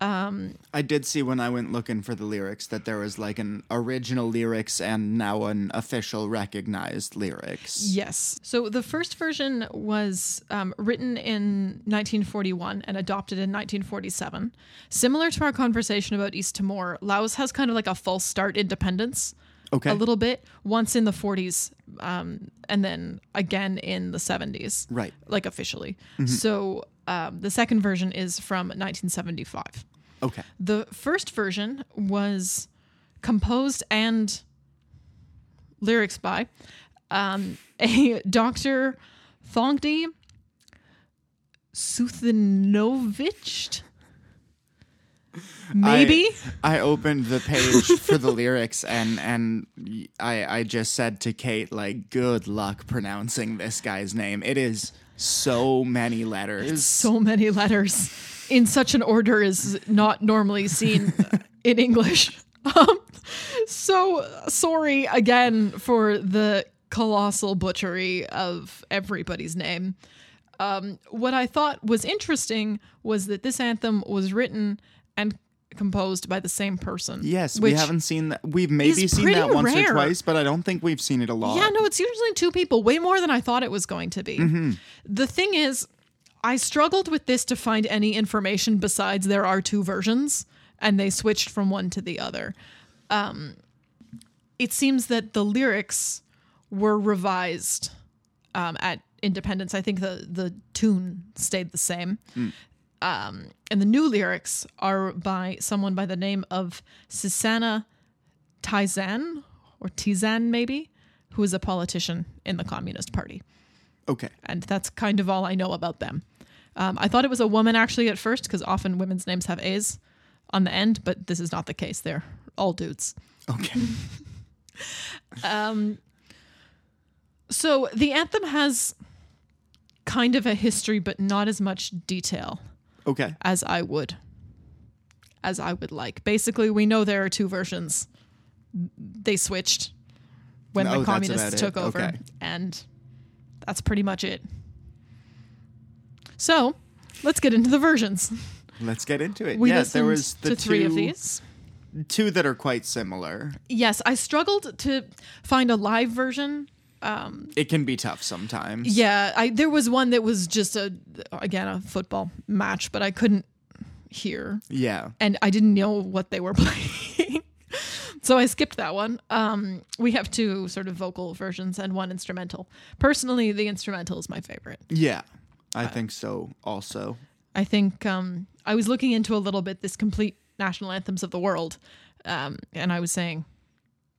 Speaker 2: I did see when I went looking for the lyrics that there was like an original lyrics and now an official recognized lyrics.
Speaker 1: Yes. So the first version was um, written in 1941 and adopted in 1947. Similar to our conversation about East Timor, Laos has kind of like a false start independence.
Speaker 2: Okay.
Speaker 1: A little bit, once in the 40s, um, and then again in the 70s.
Speaker 2: Right.
Speaker 1: Like officially. So um, the second version is from 1975.
Speaker 2: Okay.
Speaker 1: The first version was composed and lyrics by um, a Dr. Thongdi Suthinovich. Maybe.
Speaker 2: I, I opened the page for the lyrics and and I I just said to Kate like good luck pronouncing this guy's name. It is so many letters.
Speaker 1: so many letters in such an order is not normally seen in English. Um, so sorry again for the colossal butchery of everybody's name. Um, what I thought was interesting was that this anthem was written and composed by the same person.
Speaker 2: yes, we haven't seen that. We've maybe
Speaker 1: is
Speaker 2: seen that once
Speaker 1: rare.
Speaker 2: or twice, but I don't think we've seen it a lot.
Speaker 1: Yeah, no, it's usually two people, way more than I thought it was going to be.
Speaker 2: Mm-hmm.
Speaker 1: The thing is, I struggled with this to find any information besides there are two versions and they switched from one to the other. Um, it seems that the lyrics were revised um, at Independence. I think the, the tune stayed the same. Um, and the new lyrics are by someone by the name of Susanna Tizan or Tizan maybe, who is a politician in the Communist Party.
Speaker 2: Okay.
Speaker 1: And that's kind of all I know about them. Um, I thought it was a woman actually at first because often women's names have A's on the end, but this is not the case. They're all dudes.
Speaker 2: Okay.
Speaker 1: um, So the anthem has kind of a history, but not as much detail
Speaker 2: Okay.
Speaker 1: as I would as I would like. Basically, we know there are two versions. They switched when
Speaker 2: Oh,
Speaker 1: the communists
Speaker 2: about it.
Speaker 1: took over,
Speaker 2: Okay.
Speaker 1: and that's pretty much it. So, let's get into the versions.
Speaker 2: Let's get into it.
Speaker 1: We listened
Speaker 2: there was the two,
Speaker 1: three of these.
Speaker 2: two that are quite similar.
Speaker 1: Yes, I struggled to find a live version.
Speaker 2: It can be tough sometimes.
Speaker 1: Yeah, I there was one that was just a again a football match, but I couldn't hear
Speaker 2: Yeah.
Speaker 1: and I didn't know what they were playing. so I skipped that one. Um, we have two sort of vocal versions and one instrumental. Personally, the instrumental is my favorite.
Speaker 2: Yeah.
Speaker 1: Uh,
Speaker 2: I think so also.
Speaker 1: I think um, I was looking into a little bit this complete national anthems of the world, um, and I was saying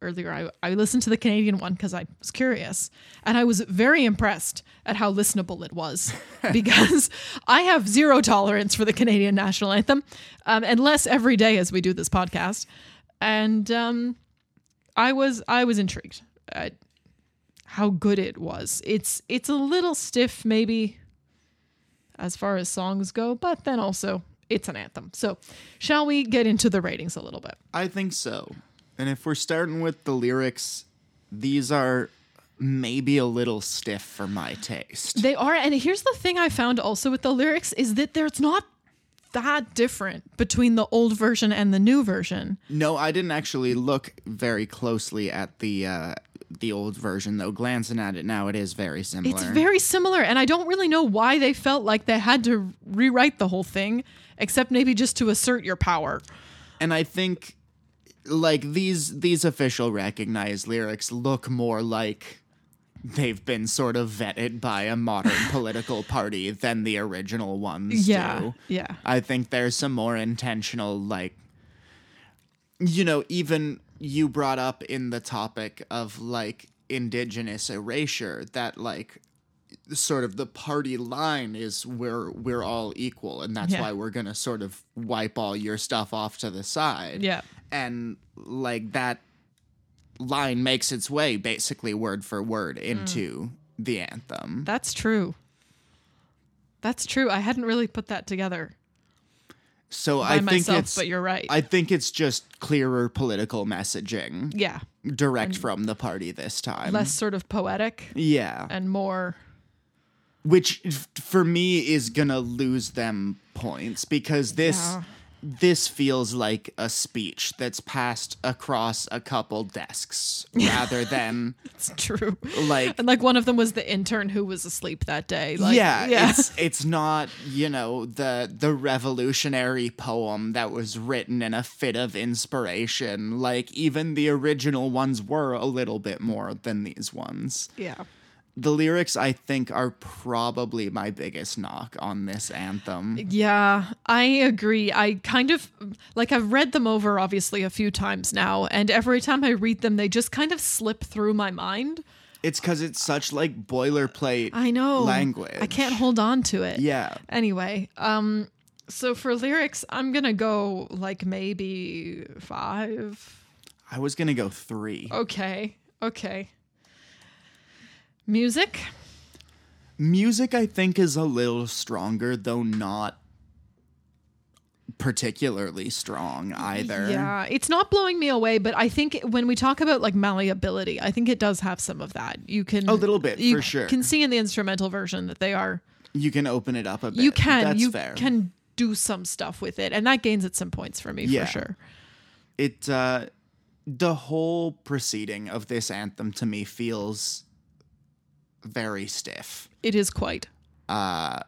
Speaker 1: earlier I, I listened to the Canadian one because I was curious, and I was very impressed at how listenable it was because I have zero tolerance for the Canadian national anthem, um, and less every day as we do this podcast, and um, I was I was intrigued at how good it was. It's it's a little stiff maybe as far as songs go, but then also it's an anthem. So, shall we get into the ratings a little bit?
Speaker 2: I think so. And if we're starting with the lyrics, these are maybe a little stiff for my taste.
Speaker 1: They are, and here's the thing I found also with the lyrics is that there's not that different between the old version and the new version.
Speaker 2: No, I didn't actually look very closely at the uh, the old version though. Glancing at it now, it is very similar.
Speaker 1: It's very similar, and I don't really know why they felt like they had to rewrite the whole thing, except maybe just to assert your power.
Speaker 2: and I think like these these official recognized lyrics look more like they've been sort of vetted by a modern political party than the original ones
Speaker 1: Yeah,
Speaker 2: do.
Speaker 1: yeah.
Speaker 2: I think there's some more intentional like you know, even you brought up in the topic of like indigenous erasure that like sort of the party line is we're we're all equal and that's
Speaker 1: Yeah.
Speaker 2: why we're going to sort of wipe all your stuff off to the side.
Speaker 1: Yeah.
Speaker 2: And like that line makes its way basically word for word
Speaker 1: Mm.
Speaker 2: into the anthem.
Speaker 1: That's true. That's true. I hadn't really put that together
Speaker 2: So I think
Speaker 1: myself,
Speaker 2: it's
Speaker 1: but you're right.
Speaker 2: I think it's just clearer political messaging
Speaker 1: yeah.
Speaker 2: direct from the party this time.
Speaker 1: Less sort of poetic
Speaker 2: yeah.
Speaker 1: and more
Speaker 2: which f- for me is gonna lose them points because this
Speaker 1: Yeah.
Speaker 2: this feels like a speech that's passed across a couple desks rather than
Speaker 1: It's true.
Speaker 2: like
Speaker 1: And like one of them was the intern who was asleep that day. Like,
Speaker 2: yeah,
Speaker 1: yeah.
Speaker 2: it's it's not you know the the revolutionary poem that was written in a fit of inspiration. Like even the original ones were a little bit more than these ones.
Speaker 1: yeah.
Speaker 2: The lyrics I think are probably my biggest knock on this anthem.
Speaker 1: Yeah, I agree. I kind of like I've read them over obviously a few times now, and every time I read them, they just kind of slip through my mind.
Speaker 2: It's because it's such like boilerplate.
Speaker 1: I know
Speaker 2: language.
Speaker 1: I can't hold on to it.
Speaker 2: Yeah,
Speaker 1: Anyway, um, so for lyrics, I'm gonna go like maybe five.
Speaker 2: I was gonna go three.
Speaker 1: Okay, okay. Music.
Speaker 2: Music, I think, is a little stronger, though not particularly strong either.
Speaker 1: Yeah, it's not blowing me away, but I think when we talk about like malleability, I think it does have some of that. You can
Speaker 2: A little bit,
Speaker 1: you
Speaker 2: for sure.
Speaker 1: You can see in the instrumental version that they are.
Speaker 2: You can open it up a bit.
Speaker 1: You can
Speaker 2: That's
Speaker 1: you
Speaker 2: fair.
Speaker 1: can do some stuff with it, and that gains it some points for me
Speaker 2: Yeah.
Speaker 1: for sure.
Speaker 2: It uh the whole proceeding of this anthem to me feels very stiff.
Speaker 1: It is quite.
Speaker 2: Uh,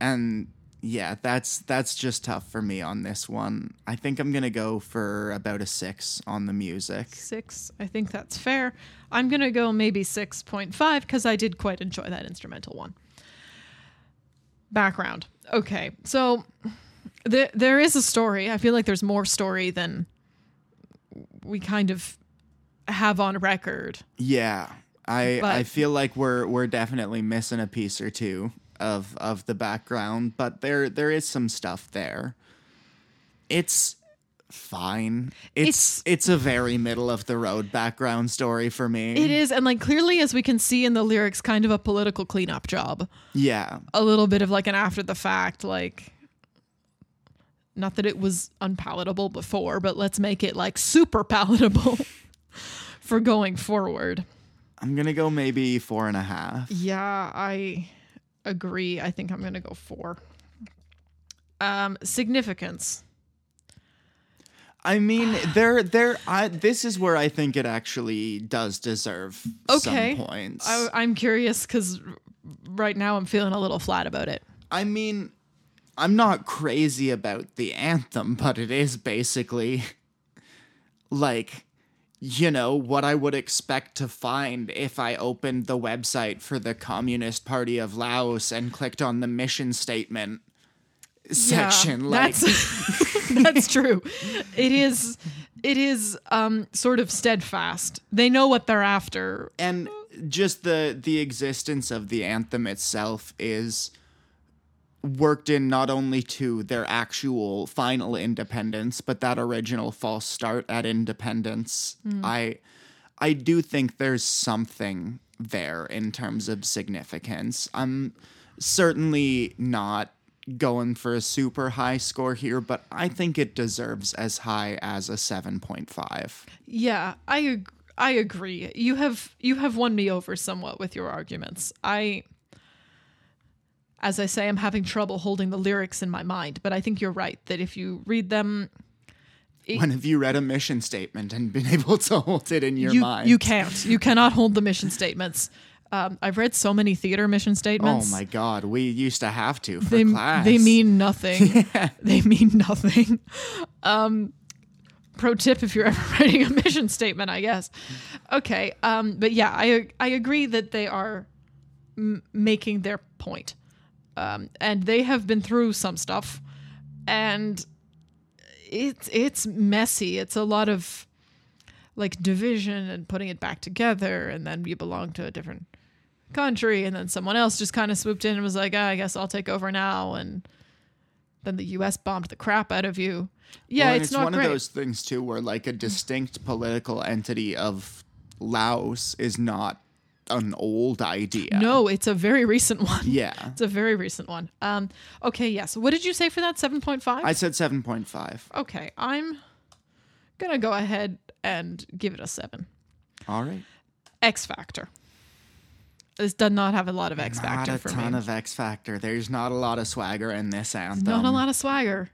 Speaker 2: and yeah, that's that's just tough for me on this one. I think I'm gonna go for about a six on the music.
Speaker 1: Six, I think that's fair. I'm gonna go maybe six point five because I did quite enjoy that instrumental one. Background. Okay, so there there is a story. I feel like there's more story than we kind of have on record.
Speaker 2: Yeah. I
Speaker 1: But-
Speaker 2: I feel like we're we're definitely missing a piece or two of of the background, but there there is some stuff there. It's fine. It's it's, a very middle of the road background story for me.
Speaker 1: It is, and like clearly, as we can see in the lyrics, kind of a political cleanup job.
Speaker 2: Yeah.
Speaker 1: a little bit of like an after the fact like not that it was unpalatable before but let's make it like super palatable for going forward
Speaker 2: I'm gonna go maybe four and a half.
Speaker 1: yeah i agree i think i'm gonna go four um significance
Speaker 2: I mean, there there I this is where I think it actually does deserve
Speaker 1: Okay.
Speaker 2: some points.
Speaker 1: I, i'm curious because right now i'm feeling a little flat about it
Speaker 2: I mean, I'm not crazy about the anthem, but it is basically like, you know, what I would expect to find if I opened the website for the Communist Party of Laos and clicked on the mission statement section.
Speaker 1: Yeah,
Speaker 2: like,
Speaker 1: that's that's true. It is it is um sort of steadfast. They know what they're after.
Speaker 2: and just the the existence of the anthem itself is worked in not only to their actual final independence but that original false start at independence hmm. i i do think there's something there in terms of significance i'm certainly not going for a super high score here but i think it deserves as high as a 7.5
Speaker 1: Yeah, I ag- I agree. You have you have won me over somewhat with your arguments. I as I say I'm having trouble holding the lyrics in my mind, but I think you're right that if you read them
Speaker 2: when have you read a mission statement and been able to hold it in your
Speaker 1: you
Speaker 2: mind?
Speaker 1: you can't. You cannot hold the mission statements. Um, I've read so many theater mission statements.
Speaker 2: Oh my god, we used to have to for
Speaker 1: they,
Speaker 2: class.
Speaker 1: they mean nothing. They mean nothing. Um, pro tip if you're ever writing a mission statement, I guess. Okay, um, but yeah, I I agree that they are m- making their point, um, and they have been through some stuff, and it's it's messy. It's a lot of like division and putting it back together, and then you belong to a different country, and then someone else just kind of swooped in and was like, ah, "I guess I'll take over now," and then the U.S. bombed the crap out of you. Yeah,
Speaker 2: Well,
Speaker 1: it's,
Speaker 2: it's,
Speaker 1: not
Speaker 2: one
Speaker 1: great.
Speaker 2: of those things too where like a distinct political entity of Laos is not an old idea.
Speaker 1: No, it's a very recent one.
Speaker 2: Yeah.
Speaker 1: It's a very recent one. Um, okay, yes. What did you say for that? Seven point five.
Speaker 2: I said 7.5.
Speaker 1: Okay, I'm gonna go ahead and give it a seven.
Speaker 2: All right.
Speaker 1: X Factor. This does not have a lot of X
Speaker 2: Not
Speaker 1: factor
Speaker 2: a
Speaker 1: for
Speaker 2: ton
Speaker 1: me.
Speaker 2: of X Factor. There's not a lot of swagger in this anthem.
Speaker 1: not a lot of swagger.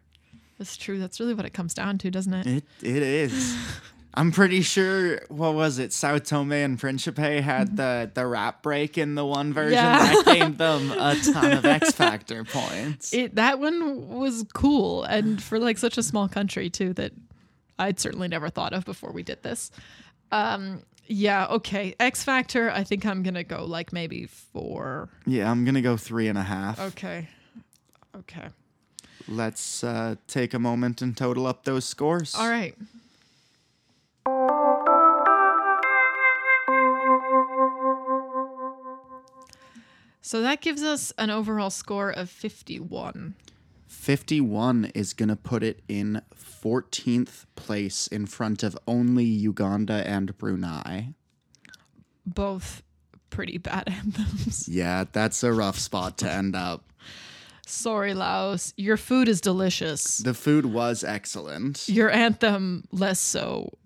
Speaker 1: That's true. That's really what it comes down to, doesn't it?
Speaker 2: It it is. I'm pretty sure. What was it? Sao Tome and Principe had the the rap break in the one version
Speaker 1: Yeah.
Speaker 2: that gained them a ton of X Factor points.
Speaker 1: It that one was cool, and for like such a small country too, that I'd certainly never thought of before we did this. Um, yeah, okay. X Factor. I think I'm gonna go like maybe four.
Speaker 2: yeah, I'm gonna go three and a half.
Speaker 1: Okay. Okay.
Speaker 2: Let's uh, take a moment and total up those scores.
Speaker 1: All right. So that gives us an overall score of 51.
Speaker 2: 51 is going to put it in 14th place in front of only Uganda and Brunei.
Speaker 1: Both pretty bad anthems.
Speaker 2: Yeah, that's a rough spot to end up.
Speaker 1: Sorry, Laos. Your food is delicious.
Speaker 2: The food was excellent.
Speaker 1: Your anthem, less so.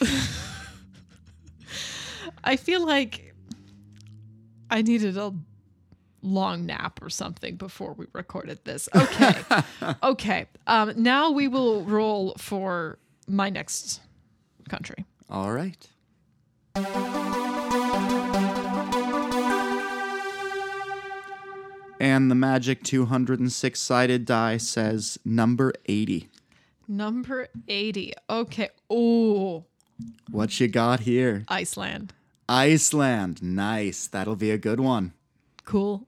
Speaker 1: I feel like I needed a long nap or something before we recorded this. Okay. okay. Um, now we will roll for my next country.
Speaker 2: All right. And the magic 206 sided die says number 80.
Speaker 1: Number 80. Okay. Oh,
Speaker 2: What you got here?
Speaker 1: Iceland.
Speaker 2: Iceland. Nice. That'll be a good one.
Speaker 1: Cool.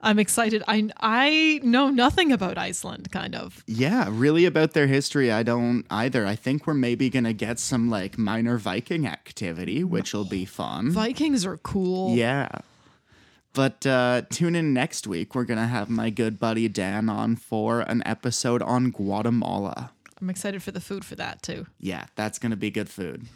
Speaker 1: I'm excited. I I know nothing about Iceland, kind of.
Speaker 2: Yeah, really about their history, I don't either. I think we're maybe going to get some like minor Viking activity, which will be fun.
Speaker 1: Vikings are cool.
Speaker 2: Yeah. But uh, tune in next week. We're going to have my good buddy Dan on for an episode on Guatemala.
Speaker 1: I'm excited for the food for that too.
Speaker 2: Yeah, that's going to be good food.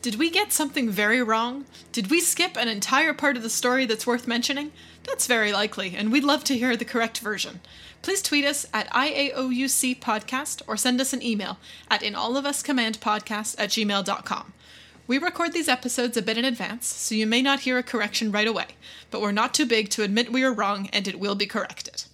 Speaker 1: Did we get something very wrong? Did we skip an entire part of the story that's worth mentioning? That's very likely, and we'd love to hear the correct version. Please tweet us at IAOUC Podcast or send us an email at inallofuscommandpodcast at gmail.com. We record these episodes a bit in advance, so you may not hear a correction right away, but we're not too big to admit we are wrong and it will be corrected.